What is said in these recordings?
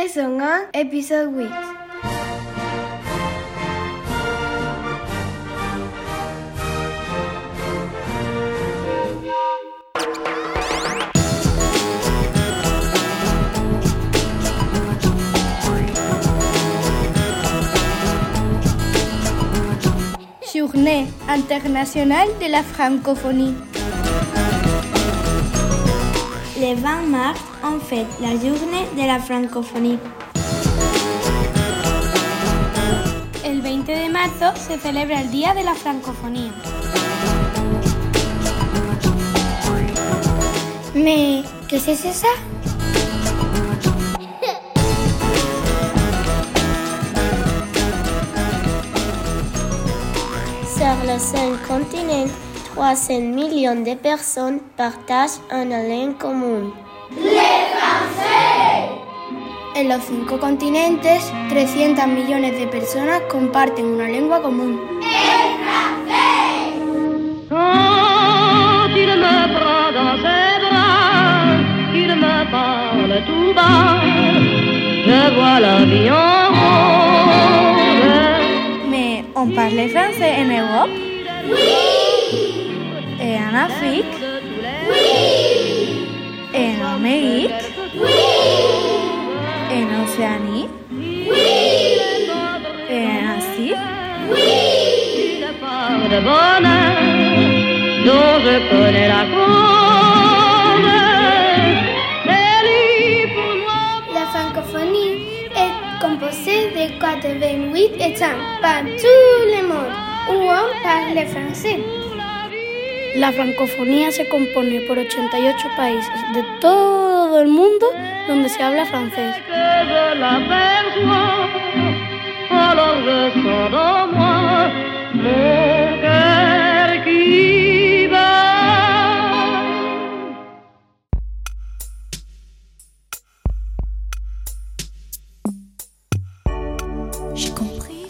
Saison 1, épisode 8. Journée internationale de la francophonie. Le 20 mars, on fête la journée de la francophonie. El 20 de marzo se celebra el Día de la Francofonía. Qu'est-ce que c'est ça Sur le seul continent, 300 millions de personnes partagent una langue común. En los cinco continentes, 300 millones de personas comparten una lengua común. Quand il me prend dans ses bras, qu'il me parle tout bas, je vois la vie en rose. Mais on parle français en Europe Oui Et en Afrique? Oui. Et en Amérique? Oui. Et en Océanie Oui. Et en Asie? Part de bonheur dont je connais la cause. La francophonie est composée de 88 États par tout le monde où on parle français. La francofonía se compone por 88 países de todo el mundo donde se habla francés.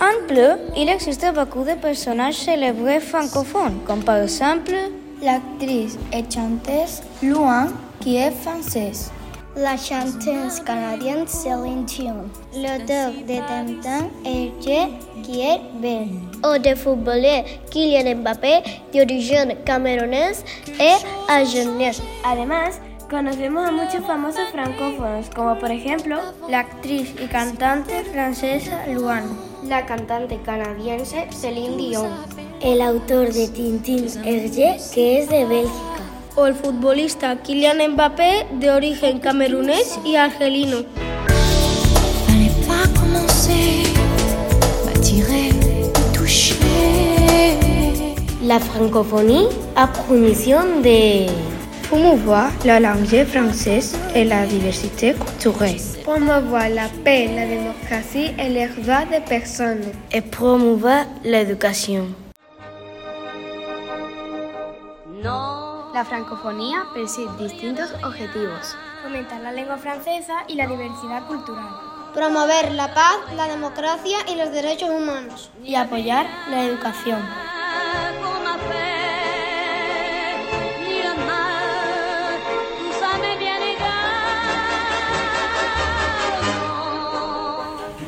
En plus, il existe beaucoup de personnages célèbres francophones, comme par exemple L'actrice et chanteuse Luan, qui est française. La chanteuse canadienne Céline Dion. L'auteur de Tintin Hergé, qui est belge. O de footballeur Kylian Mbappé, de origen cameronaise et argentine. Además, conocemos a muchos famosos francófonos, como por ejemplo la actriz y cantante francesa Luan, la cantante canadiense Céline Dion, El autor de Tintin Hergé, que es de Bélgica. o el futbolista Kylian Mbappé, de origen camerunés y argelino. La francophonie a promotion de Promouvoir la langue française et la diversité culturelle. Promouvoir la paix, la démocratie et les droits des personnes. et promouvoir l'éducation. La francofonía persigue distintos objetivos. Fomentar la lengua francesa y la diversidad cultural. Promover la paz, la democracia y los derechos humanos. Y apoyar la educación.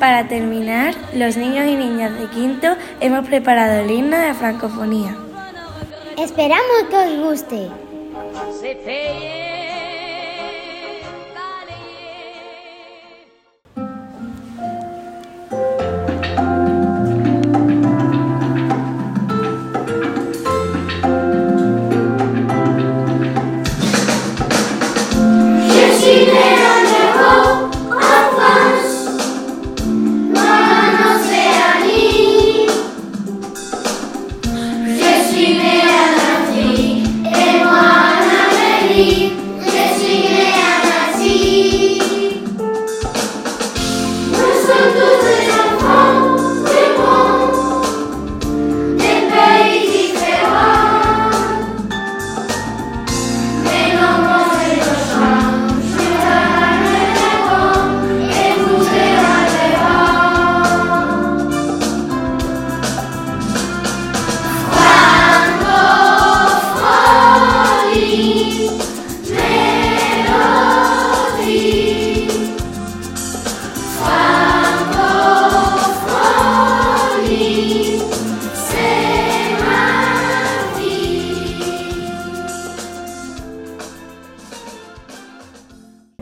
Para terminar, los niños y niñas de quinto hemos preparado el himno de la francofonía. Esperamos que os guste. Je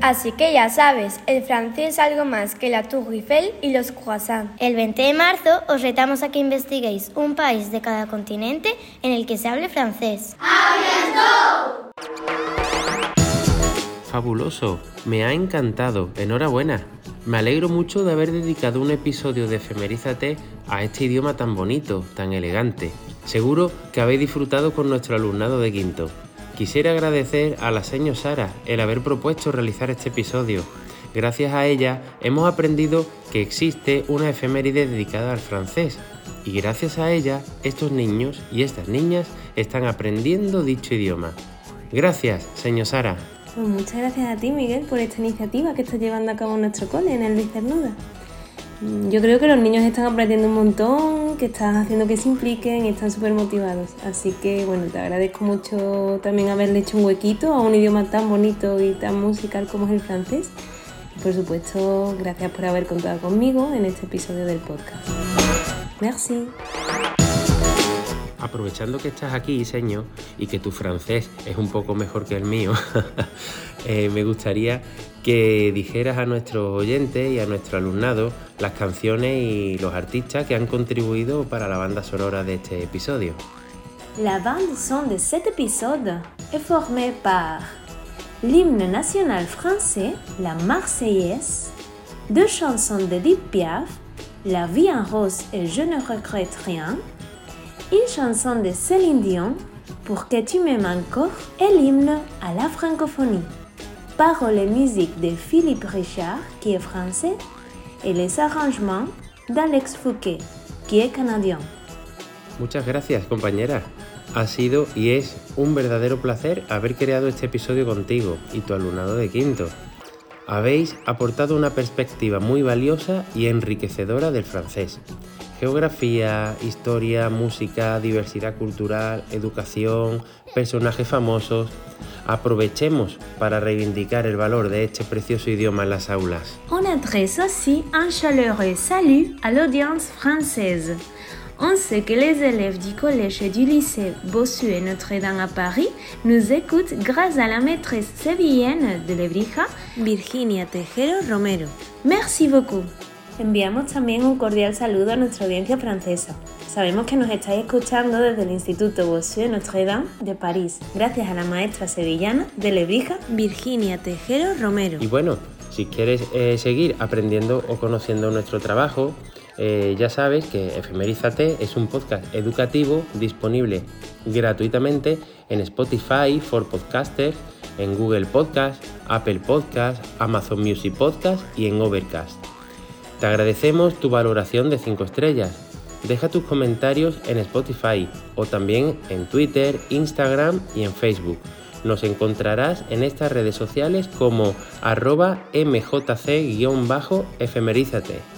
Así que ya sabes, el francés es algo más que la Tour Eiffel y los croissants. El 20 de marzo os retamos a que investiguéis un país de cada continente en el que se hable francés. Fabuloso, me ha encantado, enhorabuena. Me alegro mucho de haber dedicado un episodio de Efemerízate a este idioma tan bonito, tan elegante. Seguro que habéis disfrutado con nuestro alumnado de quinto. Quisiera agradecer a la señora Sara el haber propuesto realizar este episodio. Gracias a ella hemos aprendido que existe una efeméride dedicada al francés y gracias a ella estos niños y estas niñas están aprendiendo dicho idioma. Gracias, señor Sara. Pues muchas gracias a ti, Miguel, por esta iniciativa que estás llevando a cabo nuestro cole, en el Luis Cernuda. Mm, Yo creo que los niños están aprendiendo un montón, que estás haciendo que se impliquen y están súper motivados. Así que, bueno, te agradezco mucho también haberle hecho un huequito a un idioma tan bonito y tan musical como es el francés. Y, por supuesto, gracias por haber contado conmigo en este episodio del podcast. Merci. Aprovechando que estás aquí, señor, y que tu francés es un poco mejor que el mío, eh, me gustaría que dijeras a nuestros oyentes y a nuestro alumnado las canciones y los artistas que han contribuido para la banda sonora de este episodio. La bande son de cet épisode est formée par l'hymne national français, la Marseillaise, deux chansons d'Edith Piaf, La vie en rose et Je ne regrette rien, une chanson de Céline Dion, Pour que tu m'aimes encore, et l'hymne à la francophonie. Paroles et musique de Philippe Richard, qui est français, et les arrangements d'Alex Fouquet, qui est canadien. Muchas gracias, compañera. Ha sido y es un verdadero placer haber creado este episodio contigo y tu alumnado de quinto. Habéis aportado una perspectiva muy valiosa y enriquecedora del francés. Geografía, historia, música, diversidad cultural, educación, personajes famosos. Aprovechemos para reivindicar el valor de este precioso idioma en las aulas. On adresse aussi un chaleureux salut à l'audience française. On sait que les élèves du collège et du lycée Bossuet et Notre-Dame à Paris nous écoutent grâce à la maîtresse sévillaine de Lebrija, Virginia Tejero Romero. Merci beaucoup. Enviamos también un cordial saludo a nuestra audiencia francesa. Sabemos que nos estáis escuchando desde el Instituto Bossuet Notre-Dame de París, gracias a la maestra sevillana de Lebrija, Virginia Tejero Romero. Y bueno, si quieres eh, seguir aprendiendo o conociendo nuestro trabajo, eh, ya sabes que Efemerízate es un podcast educativo disponible gratuitamente en Spotify for Podcasters, en Google Podcast, Apple Podcast, Amazon Music Podcast y en Overcast. Te agradecemos tu valoración de 5 estrellas. Deja tus comentarios en Spotify o también en Twitter, Instagram y en Facebook. Nos encontrarás en estas redes sociales como arroba mjc-efemerízate.